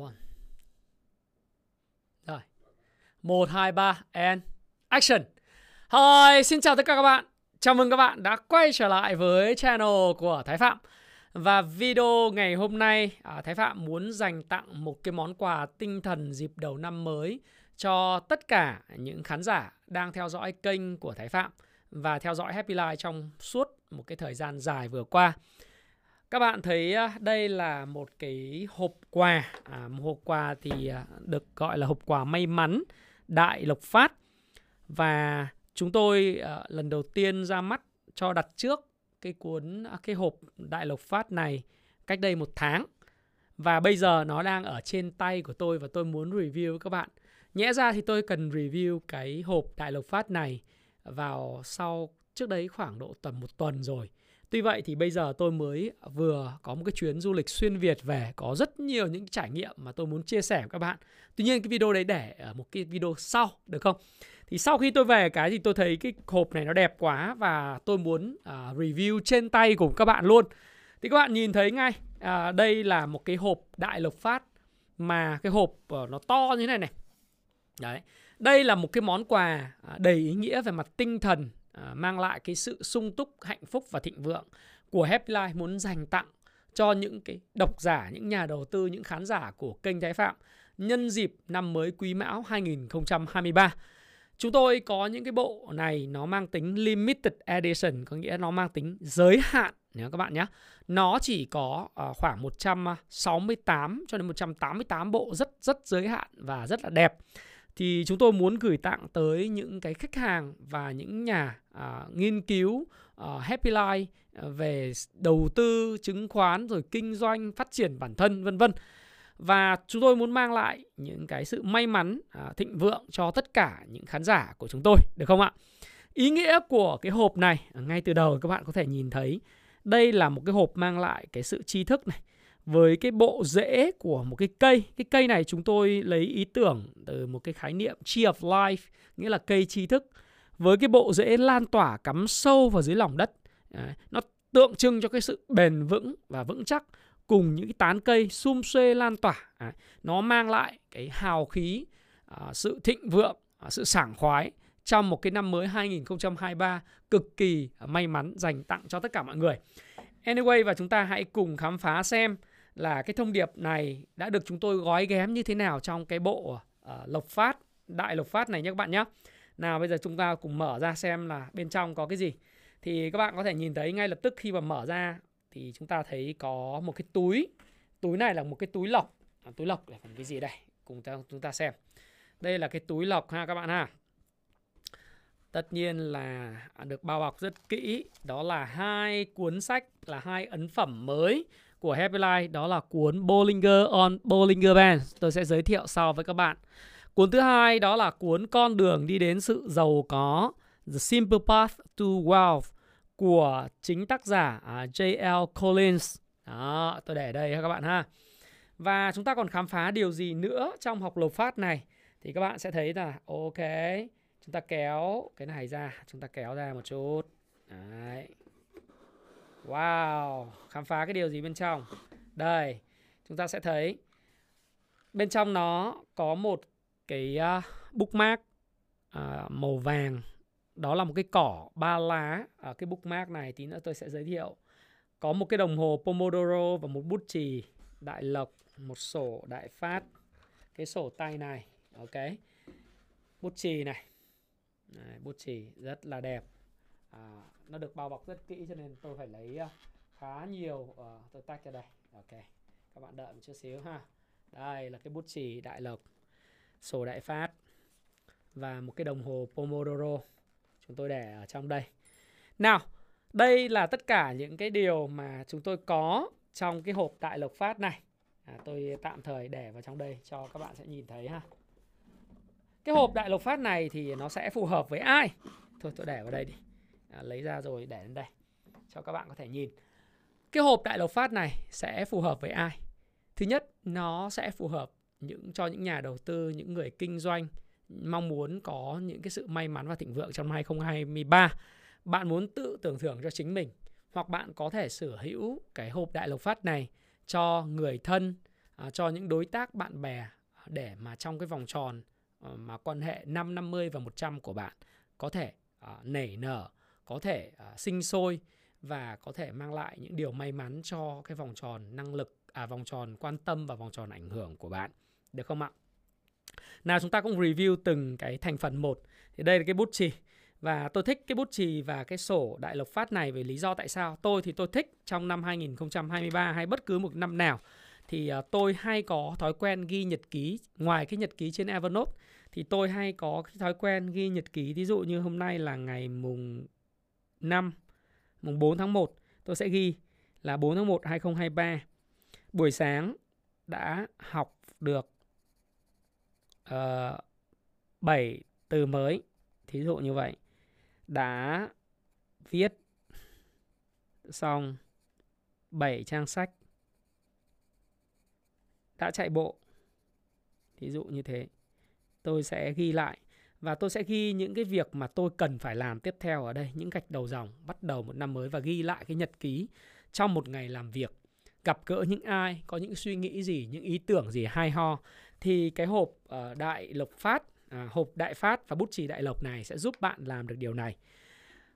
one. Rồi. 1, 2, 3, and action. Hi, xin chào tất cả các bạn. Chào mừng các bạn đã quay trở lại với channel của Thái Phạm. Và video ngày hôm nay, à, Thái Phạm muốn dành tặng một cái món quà tinh thần dịp đầu năm mới cho tất cả những khán giả đang theo dõi kênh của Thái Phạm và theo dõi Happy Life trong suốt một cái thời gian dài vừa qua. Các bạn thấy à, đây là một cái hộp quà, à, một hộp quà thì à, được gọi là hộp quà may mắn Đại Lộc Phát và chúng tôi à, lần đầu tiên ra mắt cho đặt trước cái cuốn à, cái hộp Đại Lộc Phát này cách đây một tháng và bây giờ nó đang ở trên tay của tôi và tôi muốn review với các bạn. Nhẽ ra thì tôi cần review cái hộp Đại Lộc Phát này vào sau trước đấy khoảng độ tầm một tuần rồi. Tuy vậy thì bây giờ tôi mới vừa có một cái chuyến du lịch xuyên Việt về Có rất nhiều những trải nghiệm mà tôi muốn chia sẻ với các bạn. Tuy nhiên cái video đấy để ở một cái video sau được không? Thì sau khi tôi về cái thì tôi thấy cái hộp này nó đẹp quá Và tôi muốn uh, review trên tay của các bạn luôn. Thì các bạn nhìn thấy ngay uh, Đây là một cái hộp đại lộc phát Mà cái hộp uh, nó to như thế này này. Đấy Đây là một cái món quà à, đầy ý nghĩa về mặt tinh thần À, mang lại cái sự sung túc, hạnh phúc và thịnh vượng của Happy Life muốn dành tặng cho những cái độc giả, những nhà đầu tư, những khán giả của kênh Thái Phạm nhân dịp năm mới Quý Mão 2023. Chúng tôi có những cái bộ này nó mang tính limited edition có nghĩa nó mang tính giới hạn nhé các bạn nhé. Nó chỉ có uh, khoảng 168 cho đến 188 bộ rất rất giới hạn và rất là đẹp thì chúng tôi muốn gửi tặng tới những cái khách hàng và những nhà à, nghiên cứu à, Happy Life à, về đầu tư chứng khoán rồi kinh doanh phát triển bản thân vân vân. Và chúng tôi muốn mang lại những cái sự may mắn à, thịnh vượng cho tất cả những khán giả của chúng tôi được không ạ? Ý nghĩa của cái hộp này à, ngay từ đầu các bạn có thể nhìn thấy đây là một cái hộp mang lại cái sự tri thức này với cái bộ rễ của một cái cây. Cái cây này chúng tôi lấy ý tưởng từ một cái khái niệm tree of life, nghĩa là cây tri thức. Với cái bộ rễ lan tỏa cắm sâu vào dưới lòng đất. Đấy, nó tượng trưng cho cái sự bền vững và vững chắc cùng những cái tán cây sum xuê lan tỏa. Đấy, nó mang lại cái hào khí, à, sự thịnh vượng, à, sự sảng khoái trong một cái năm mới 2023 cực kỳ may mắn dành tặng cho tất cả mọi người. Anyway và chúng ta hãy cùng khám phá xem là cái thông điệp này đã được chúng tôi gói ghém như thế nào trong cái bộ uh, lộc phát đại lộc phát này nhé các bạn nhé. Nào bây giờ chúng ta cùng mở ra xem là bên trong có cái gì. Thì các bạn có thể nhìn thấy ngay lập tức khi mà mở ra thì chúng ta thấy có một cái túi. Túi này là một cái túi lọc. À, túi lọc là cái gì đây? Cùng ta, chúng ta xem. Đây là cái túi lọc ha các bạn ha. Tất nhiên là được bao bọc rất kỹ. Đó là hai cuốn sách là hai ấn phẩm mới của Happy Life đó là cuốn Bollinger on Bollinger Band Tôi sẽ giới thiệu sau với các bạn. Cuốn thứ hai đó là cuốn Con đường đi đến sự giàu có The Simple Path to Wealth của chính tác giả à, J.L. Collins. Đó, tôi để đây các bạn ha. Và chúng ta còn khám phá điều gì nữa trong học lộc phát này thì các bạn sẽ thấy là ok, chúng ta kéo cái này ra, chúng ta kéo ra một chút. Đấy. Wow, khám phá cái điều gì bên trong? Đây, chúng ta sẽ thấy bên trong nó có một cái uh, bookmark uh, màu vàng. Đó là một cái cỏ ba lá ở cái bookmark này tí nữa tôi sẽ giới thiệu. Có một cái đồng hồ Pomodoro và một bút chì đại lộc, một sổ đại phát. Cái sổ tay này, ok. Bút chì này. Đấy, bút chì rất là đẹp. À, nó được bao bọc rất kỹ cho nên tôi phải lấy à, khá nhiều uh, tôi tách ra đây. Ok các bạn đợi một chút xíu ha. Đây là cái bút chì đại lộc sổ đại phát và một cái đồng hồ Pomodoro chúng tôi để ở trong đây. Nào đây là tất cả những cái điều mà chúng tôi có trong cái hộp đại lộc phát này. À, tôi tạm thời để vào trong đây cho các bạn sẽ nhìn thấy ha. Cái hộp đại lộc phát này thì nó sẽ phù hợp với ai? Thôi tôi để vào đây đi à, lấy ra rồi để lên đây cho các bạn có thể nhìn. Cái hộp đại lộc phát này sẽ phù hợp với ai? Thứ nhất nó sẽ phù hợp những cho những nhà đầu tư những người kinh doanh mong muốn có những cái sự may mắn và thịnh vượng trong 2023 bạn muốn tự tưởng thưởng cho chính mình hoặc bạn có thể sở hữu cái hộp đại lộc phát này cho người thân à, cho những đối tác bạn bè à, để mà trong cái vòng tròn ờ, mà quan hệ 5 50 và 100 của bạn có thể uh, nảy nở, có thể à, sinh sôi và có thể mang lại những điều may mắn cho cái vòng tròn năng lực à vòng tròn quan tâm và vòng tròn ảnh hưởng của bạn. Được không ạ? Nào chúng ta cũng review từng cái thành phần một. Thì đây là cái bút chì và tôi thích cái bút chì và cái sổ đại lộc phát này vì lý do tại sao? Tôi thì tôi thích trong năm 2023 hay bất cứ một năm nào thì à, tôi hay có thói quen ghi nhật ký ngoài cái nhật ký trên Evernote thì tôi hay có cái thói quen ghi nhật ký ví dụ như hôm nay là ngày mùng 5 mùng 4 tháng 1 tôi sẽ ghi là 4 tháng 1 2023 buổi sáng đã học được ờ, uh, 7 từ mới thí dụ như vậy. Đã viết xong 7 trang sách. Đã chạy bộ thí dụ như thế. Tôi sẽ ghi lại và tôi sẽ ghi những cái việc mà tôi cần phải làm tiếp theo ở đây những gạch đầu dòng bắt đầu một năm mới và ghi lại cái nhật ký trong một ngày làm việc. Gặp gỡ những ai có những suy nghĩ gì những ý tưởng gì hay ho thì cái hộp uh, đại lộc phát à, hộp đại phát và bút chì đại lộc này sẽ giúp bạn làm được điều này.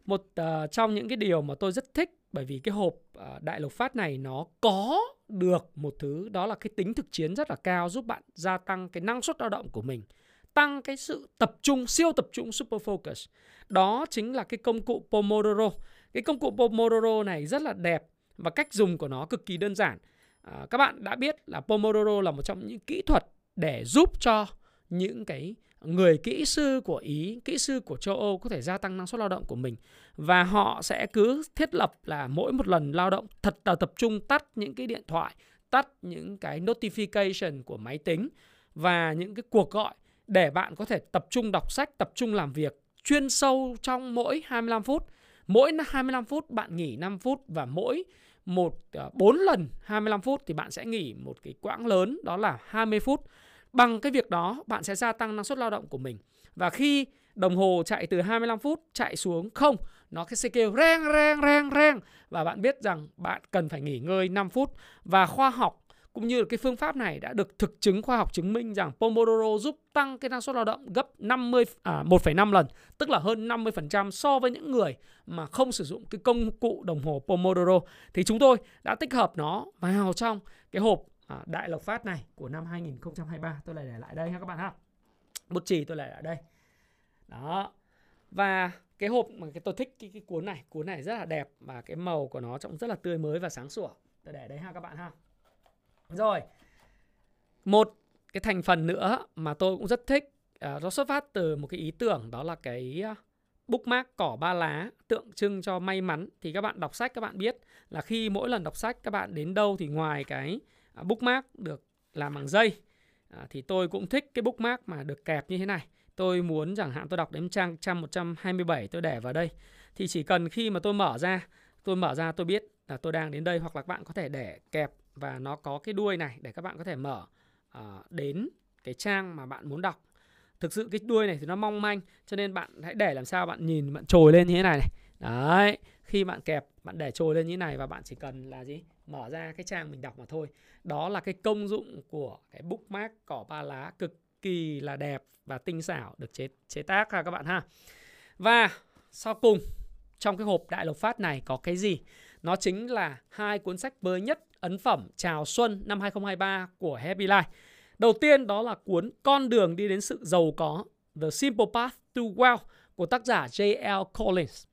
Một uh, trong những cái điều mà tôi rất thích bởi vì cái hộp uh, đại lộc phát này nó có được một thứ đó là cái tính thực chiến rất là cao giúp bạn gia tăng cái năng suất lao động của mình tăng cái sự tập trung siêu tập trung super focus. Đó chính là cái công cụ Pomodoro. Cái công cụ Pomodoro này rất là đẹp và cách dùng của nó cực kỳ đơn giản. À, các bạn đã biết là Pomodoro là một trong những kỹ thuật để giúp cho những cái người kỹ sư của Ý, kỹ sư của châu Âu có thể gia tăng năng suất lao động của mình. Và họ sẽ cứ thiết lập là mỗi một lần lao động thật là tập trung tắt những cái điện thoại, tắt những cái notification của máy tính và những cái cuộc gọi để bạn có thể tập trung đọc sách, tập trung làm việc chuyên sâu trong mỗi 25 phút. Mỗi 25 phút bạn nghỉ 5 phút và mỗi một à, uh, 4 lần 25 phút thì bạn sẽ nghỉ một cái quãng lớn đó là 20 phút. Bằng cái việc đó bạn sẽ gia tăng năng suất lao động của mình. Và khi đồng hồ chạy từ 25 phút chạy xuống không, nó sẽ kêu reng reng reng reng và bạn biết rằng bạn cần phải nghỉ ngơi 5 phút và khoa học cũng như là cái phương pháp này đã được thực chứng khoa học chứng minh rằng Pomodoro giúp tăng cái năng suất lao động gấp 50 à 1,5 lần, tức là hơn 50% so với những người mà không sử dụng cái công cụ đồng hồ Pomodoro thì chúng tôi đã tích hợp nó vào trong cái hộp à, đại lộc phát này của năm 2023. Tôi lại để lại đây ha các bạn ha. Bút chì tôi lại ở đây. Đó. Và cái hộp mà cái tôi thích cái, cái cuốn này, cuốn này rất là đẹp và cái màu của nó trông rất là tươi mới và sáng sủa. Tôi để đây ha các bạn ha. Rồi, một cái thành phần nữa mà tôi cũng rất thích uh, nó xuất phát từ một cái ý tưởng đó là cái uh, bookmark cỏ ba lá tượng trưng cho may mắn. Thì các bạn đọc sách các bạn biết là khi mỗi lần đọc sách các bạn đến đâu thì ngoài cái uh, bookmark được làm bằng dây uh, thì tôi cũng thích cái bookmark mà được kẹp như thế này. Tôi muốn chẳng hạn tôi đọc đến trang 127 tôi để vào đây. Thì chỉ cần khi mà tôi mở ra tôi mở ra tôi biết là tôi đang đến đây hoặc là các bạn có thể để kẹp và nó có cái đuôi này để các bạn có thể mở uh, đến cái trang mà bạn muốn đọc. Thực sự cái đuôi này thì nó mong manh cho nên bạn hãy để làm sao bạn nhìn bạn trồi lên như thế này này. Đấy khi bạn kẹp bạn để trồi lên như thế này và bạn chỉ cần là gì? Mở ra cái trang mình đọc mà thôi. Đó là cái công dụng của cái bookmark cỏ ba lá cực kỳ là đẹp và tinh xảo được chế chế tác ha các bạn ha. Và sau cùng trong cái hộp đại lộc phát này có cái gì? Nó chính là hai cuốn sách mới nhất ấn phẩm Chào Xuân năm 2023 của Happy Life. Đầu tiên đó là cuốn Con đường đi đến sự giàu có The Simple Path to Wealth của tác giả J.L. Collins.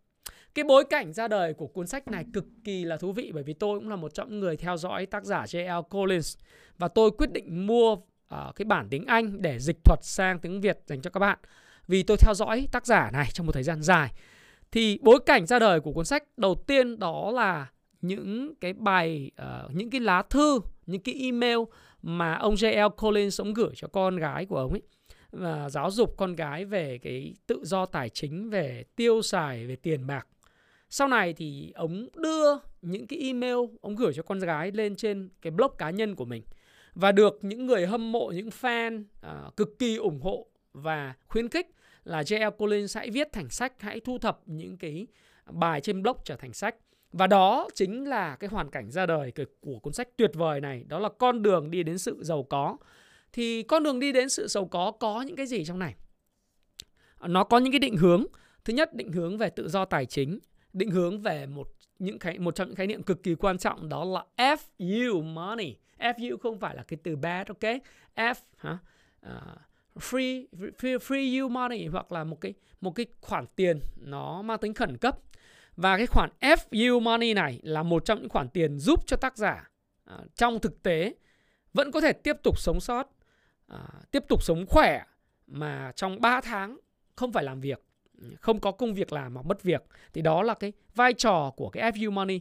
Cái bối cảnh ra đời của cuốn sách này cực kỳ là thú vị bởi vì tôi cũng là một trong những người theo dõi tác giả J.L. Collins và tôi quyết định mua uh, cái bản tiếng Anh để dịch thuật sang tiếng Việt dành cho các bạn. Vì tôi theo dõi tác giả này trong một thời gian dài. Thì bối cảnh ra đời của cuốn sách đầu tiên đó là những cái bài uh, những cái lá thư những cái email mà ông JL Collins ông gửi cho con gái của ông ấy. Và giáo dục con gái về cái tự do tài chính về tiêu xài về tiền bạc. Sau này thì ông đưa những cái email ông gửi cho con gái lên trên cái blog cá nhân của mình. Và được những người hâm mộ những fan uh, cực kỳ ủng hộ và khuyến khích là JL Collins hãy viết thành sách hãy thu thập những cái bài trên blog trở thành sách. Và đó chính là cái hoàn cảnh ra đời của cuốn sách tuyệt vời này, đó là con đường đi đến sự giàu có. Thì con đường đi đến sự giàu có có những cái gì trong này? Nó có những cái định hướng. Thứ nhất, định hướng về tự do tài chính, định hướng về một những khái, một trong những khái niệm cực kỳ quan trọng đó là FU money. FU không phải là cái từ bad, ok? F hả? Uh, free, free free you money hoặc là một cái một cái khoản tiền nó mang tính khẩn cấp và cái khoản FU money này là một trong những khoản tiền giúp cho tác giả à, trong thực tế vẫn có thể tiếp tục sống sót, à, tiếp tục sống khỏe mà trong 3 tháng không phải làm việc, không có công việc làm mà mất việc. Thì đó là cái vai trò của cái FU money.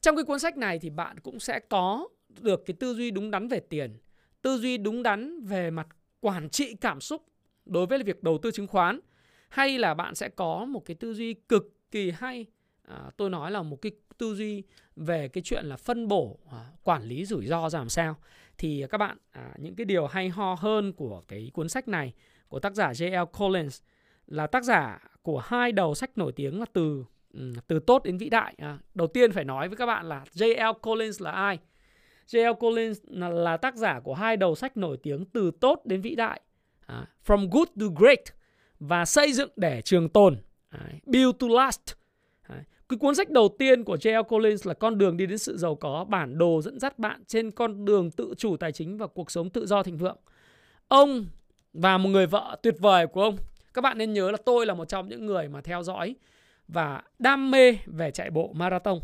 Trong cái cuốn sách này thì bạn cũng sẽ có được cái tư duy đúng đắn về tiền, tư duy đúng đắn về mặt quản trị cảm xúc đối với việc đầu tư chứng khoán hay là bạn sẽ có một cái tư duy cực kỳ hay à, tôi nói là một cái tư duy về cái chuyện là phân bổ à, quản lý rủi ro ra làm sao thì các bạn à, những cái điều hay ho hơn của cái cuốn sách này của tác giả J.L. Collins là tác giả của hai đầu sách nổi tiếng là từ ừ, từ tốt đến vĩ đại à, đầu tiên phải nói với các bạn là J.L. Collins là ai J.L. Collins là, là tác giả của hai đầu sách nổi tiếng từ tốt đến vĩ đại à, From Good to Great và xây dựng để trường tồn à, Build to Last cái cuốn sách đầu tiên của J.L. Collins là Con đường đi đến sự giàu có, bản đồ dẫn dắt bạn trên con đường tự chủ tài chính và cuộc sống tự do thịnh vượng. Ông và một người vợ tuyệt vời của ông. Các bạn nên nhớ là tôi là một trong những người mà theo dõi và đam mê về chạy bộ marathon.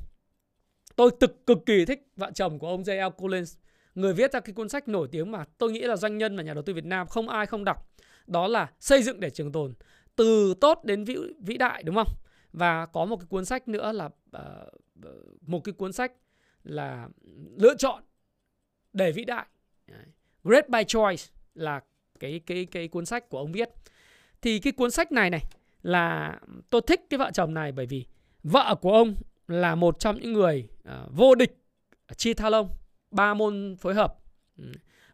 Tôi cực cực kỳ thích vợ chồng của ông J.L. Collins, người viết ra cái cuốn sách nổi tiếng mà tôi nghĩ là doanh nhân và nhà đầu tư Việt Nam không ai không đọc. Đó là xây dựng để trường tồn, từ tốt đến vĩ, vĩ đại đúng không? Và có một cái cuốn sách nữa là uh, một cái cuốn sách là lựa chọn để vĩ đại. Great by choice là cái cái cái cuốn sách của ông viết. Thì cái cuốn sách này này là tôi thích cái vợ chồng này bởi vì vợ của ông là một trong những người uh, vô địch chi tha lông ba môn phối hợp ừ.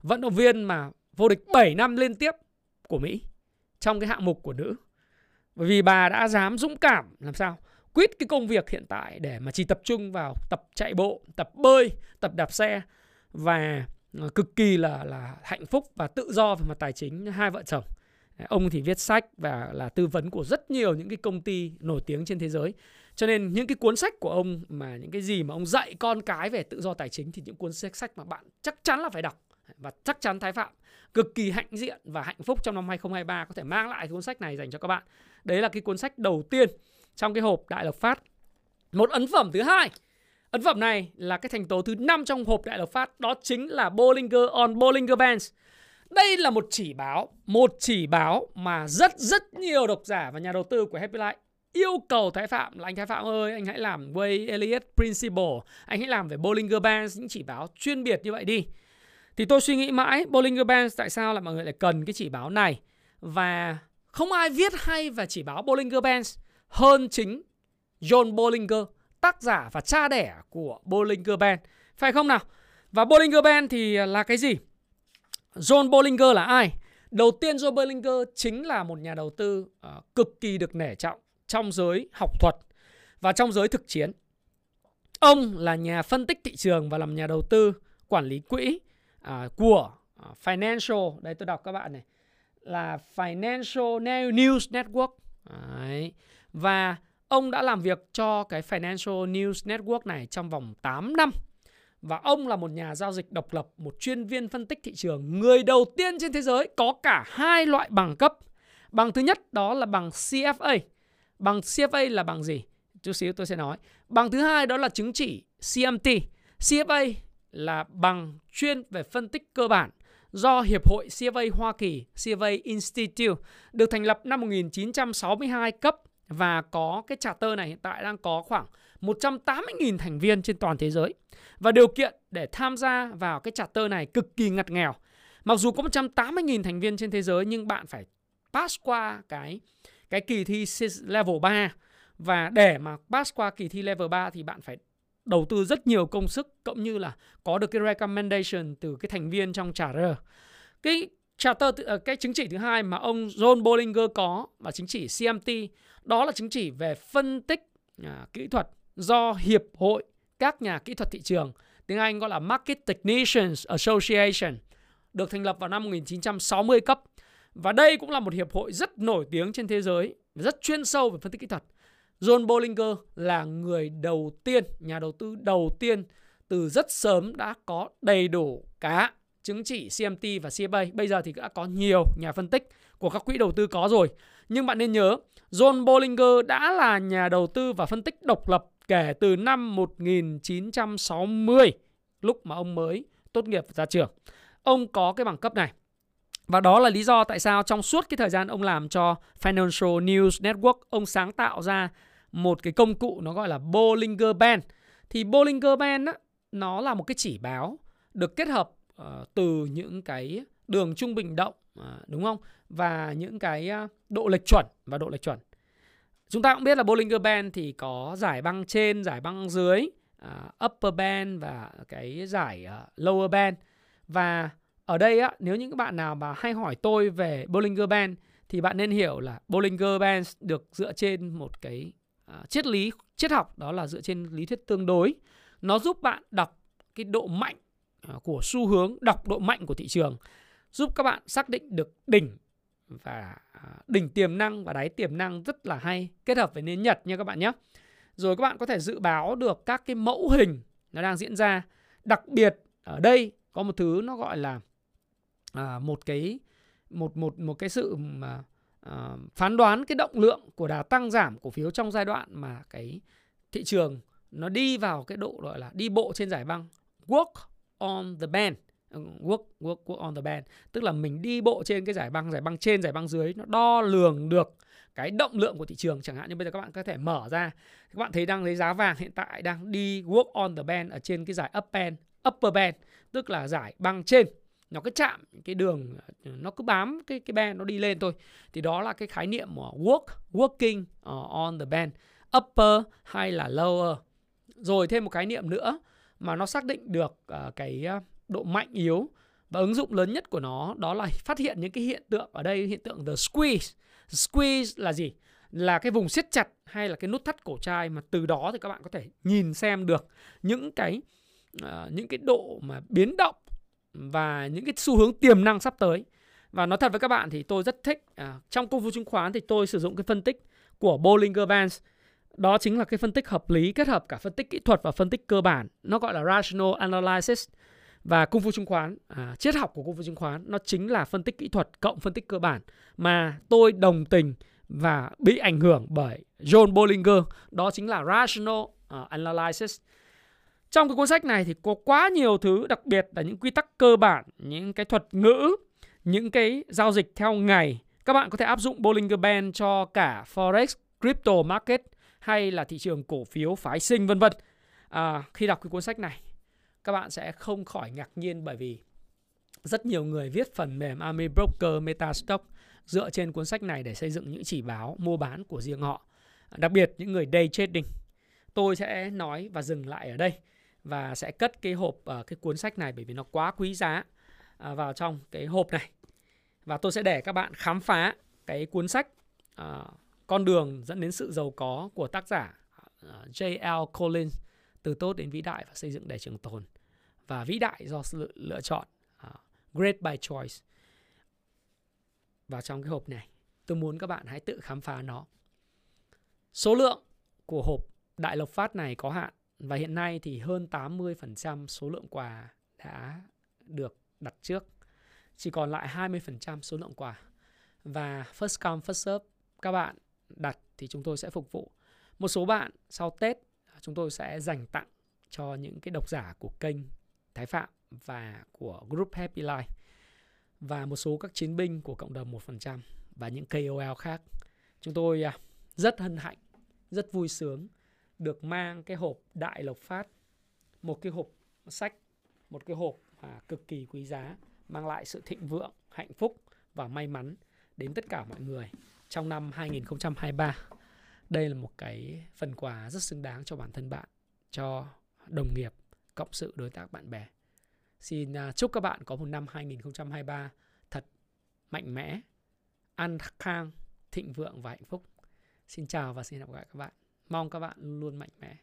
vận động viên mà vô địch 7 năm liên tiếp của Mỹ trong cái hạng mục của nữ bởi vì bà đã dám dũng cảm, làm sao quit cái công việc hiện tại để mà chỉ tập trung vào tập chạy bộ, tập bơi, tập đạp xe và ờ, cực kỳ là là hạnh phúc và tự do về mặt tài chính. Hai vợ chồng ờ, ông thì viết sách và là tư vấn của rất nhiều những cái công ty nổi tiếng trên thế giới. Cho nên những cái cuốn sách của ông mà những cái gì mà ông dạy con cái về tự do tài chính thì những cuốn sách sách mà bạn chắc chắn là phải đọc và chắc chắn Thái Phạm. Cực kỳ hạnh diện và hạnh phúc trong năm 2023 có thể mang lại cuốn sách này dành cho các bạn. Đấy là cái cuốn sách đầu tiên trong cái hộp Đại Lộc Phát. Một ấn phẩm thứ hai. Ấn phẩm này là cái thành tố thứ năm trong hộp Đại Lộc Phát, đó chính là Bollinger on Bollinger Bands. Đây là một chỉ báo, một chỉ báo mà rất rất nhiều độc giả và nhà đầu tư của Happy Life yêu cầu Thái Phạm là anh Thái Phạm ơi anh hãy làm Way Elliott Principle anh hãy làm về Bollinger Bands những chỉ báo chuyên biệt như vậy đi thì tôi suy nghĩ mãi Bollinger Bands tại sao là mọi người lại cần cái chỉ báo này và không ai viết hay và chỉ báo Bollinger Bands hơn chính John Bollinger tác giả và cha đẻ của Bollinger Band. Phải không nào? Và Bollinger Band thì là cái gì? John Bollinger là ai? Đầu tiên John Bollinger chính là một nhà đầu tư uh, cực kỳ được nể trọng trong giới học thuật và trong giới thực chiến. Ông là nhà phân tích thị trường và làm nhà đầu tư quản lý quỹ à, của ờ, Financial, đây tôi đọc các bạn này, là Financial News Network. Đấy. Và ông đã làm việc cho cái Financial News Network này trong vòng 8 năm. Và ông là một nhà giao dịch độc lập, một chuyên viên phân tích thị trường, người đầu tiên trên thế giới có cả hai loại bằng cấp. Bằng thứ nhất đó là bằng CFA, Bằng CFA là bằng gì? Chút xíu tôi sẽ nói. Bằng thứ hai đó là chứng chỉ CMT. CFA là bằng chuyên về phân tích cơ bản do Hiệp hội CFA Hoa Kỳ, CFA Institute, được thành lập năm 1962 cấp và có cái charter này hiện tại đang có khoảng 180.000 thành viên trên toàn thế giới. Và điều kiện để tham gia vào cái charter này cực kỳ ngặt nghèo. Mặc dù có 180.000 thành viên trên thế giới nhưng bạn phải pass qua cái cái kỳ thi level 3 và để mà pass qua kỳ thi level 3 thì bạn phải đầu tư rất nhiều công sức cũng như là có được cái recommendation từ cái thành viên trong charter. Cái charter ờ, cái chứng chỉ thứ hai mà ông John Bollinger có và chứng chỉ CMT đó là chứng chỉ về phân tích à, kỹ thuật do Hiệp hội các nhà kỹ thuật thị trường, tiếng Anh gọi là Market Technicians Association, được thành lập vào năm 1960 cấp. Và đây cũng là một hiệp hội rất nổi tiếng trên thế giới, rất chuyên sâu về phân tích kỹ thuật. John Bollinger là người đầu tiên, nhà đầu tư đầu tiên từ rất sớm đã có đầy đủ cá chứng chỉ CMT và CFA. Bây giờ thì đã có nhiều nhà phân tích của các quỹ đầu tư có rồi. Nhưng bạn nên nhớ, John Bollinger đã là nhà đầu tư và phân tích độc lập kể từ năm 1960, lúc mà ông mới tốt nghiệp ra trường. Ông có cái bằng cấp này. Và đó là lý do tại sao trong suốt cái thời gian ông làm cho Financial News Network, ông sáng tạo ra một cái công cụ nó gọi là Bollinger Band. Thì Bollinger Band á, nó là một cái chỉ báo được kết hợp uh, từ những cái đường trung bình động uh, đúng không? Và những cái uh, độ lệch chuẩn và độ lệch chuẩn. Chúng ta cũng biết là Bollinger Band thì có giải băng trên, giải băng dưới, uh, upper band và cái giải uh, lower band. Và ở đây á, nếu những bạn nào mà hay hỏi tôi về Bollinger Band thì bạn nên hiểu là Bollinger Band được dựa trên một cái uh, triết lý triết học đó là dựa trên lý thuyết tương đối. Nó giúp bạn đọc cái độ mạnh à, của xu hướng, đọc độ mạnh của thị trường, giúp các bạn xác định được đỉnh và à, đỉnh tiềm năng và đáy tiềm năng rất là hay kết hợp với nến Nhật nha các bạn nhé. Rồi các bạn có thể dự báo được các cái mẫu hình nó đang diễn ra. Đặc biệt ở đây có một thứ nó gọi là à, một cái một một một cái sự mà uh, phán đoán cái động lượng của đà tăng giảm cổ phiếu trong giai đoạn mà cái thị trường nó đi vào cái độ gọi là đi bộ trên giải băng work on the band. Walk work work work on the band. Tức là mình đi bộ trên cái giải băng giải băng trên giải băng dưới nó đo lường được cái động lượng của thị trường. Chẳng hạn như bây giờ các bạn có thể mở ra. Các bạn thấy đang lấy giá vàng hiện tại đang đi work on the band ở trên cái giải up band upper band tức là giải băng trên nó cứ chạm cái đường nó cứ bám cái cái band nó đi lên thôi. Thì đó là cái khái niệm của work working ờ, on the band upper hay là lower. Rồi thêm một khái niệm nữa mà nó xác định được ờ, cái độ mạnh yếu và ứng dụng lớn nhất của nó đó là phát hiện những cái hiện tượng ở đây hiện tượng the squeeze. Squeeze là gì? Là cái vùng siết chặt hay là cái nút thắt cổ chai mà từ đó thì các bạn có thể nhìn xem được những cái uh, những cái độ mà biến động và những cái xu hướng tiềm năng sắp tới. Và nói thật với các bạn thì tôi rất thích à, trong công vụ chứng khoán thì tôi sử dụng cái phân tích của Bollinger Bands. Đó chính là cái phân tích hợp lý kết hợp cả phân tích kỹ thuật và phân tích cơ bản. Nó gọi là rational analysis. Và công phu chứng khoán, à, triết học của công phu chứng khoán nó chính là phân tích kỹ thuật cộng phân tích cơ bản mà tôi đồng tình và bị ảnh hưởng bởi John Bollinger. Đó chính là rational uh, analysis. Trong cái cuốn sách này thì có quá nhiều thứ, đặc biệt là những quy tắc cơ bản, những cái thuật ngữ, những cái giao dịch theo ngày. Các bạn có thể áp dụng Bollinger Band cho cả Forex, Crypto Market hay là thị trường cổ phiếu phái sinh vân vân. À, khi đọc cái cuốn sách này, các bạn sẽ không khỏi ngạc nhiên bởi vì rất nhiều người viết phần mềm Army Broker Metastock dựa trên cuốn sách này để xây dựng những chỉ báo mua bán của riêng họ. Đặc biệt những người day trading. Tôi sẽ nói và dừng lại ở đây và sẽ cất cái hộp uh, cái cuốn sách này bởi vì nó quá quý giá uh, vào trong cái hộp này. Và tôi sẽ để các bạn khám phá cái cuốn sách uh, con đường dẫn đến sự giàu có của tác giả uh, J.L. Collins từ tốt đến vĩ đại và xây dựng để trường tồn. Và vĩ đại do sự lựa chọn uh, great by choice vào trong cái hộp này. Tôi muốn các bạn hãy tự khám phá nó. Số lượng của hộp đại lộc phát này có hạn và hiện nay thì hơn 80% số lượng quà đã được đặt trước. Chỉ còn lại 20% số lượng quà. Và first come first serve các bạn đặt thì chúng tôi sẽ phục vụ. Một số bạn sau Tết chúng tôi sẽ dành tặng cho những cái độc giả của kênh Thái Phạm và của group Happy Life và một số các chiến binh của cộng đồng 1% và những KOL khác. Chúng tôi à, rất hân hạnh, rất vui sướng được mang cái hộp đại lộc phát, một cái hộp sách, một cái hộp mà cực kỳ quý giá, mang lại sự thịnh vượng, hạnh phúc và may mắn đến tất cả mọi người trong năm 2023 đây là một cái phần quà rất xứng đáng cho bản thân bạn, cho đồng nghiệp, cộng sự đối tác bạn bè. Xin à, chúc các bạn có một năm 2023 thật mạnh mẽ, an khang, thịnh vượng và hạnh phúc. Xin chào và xin hẹn gặp lại các bạn. Mong các bạn luôn mạnh mẽ.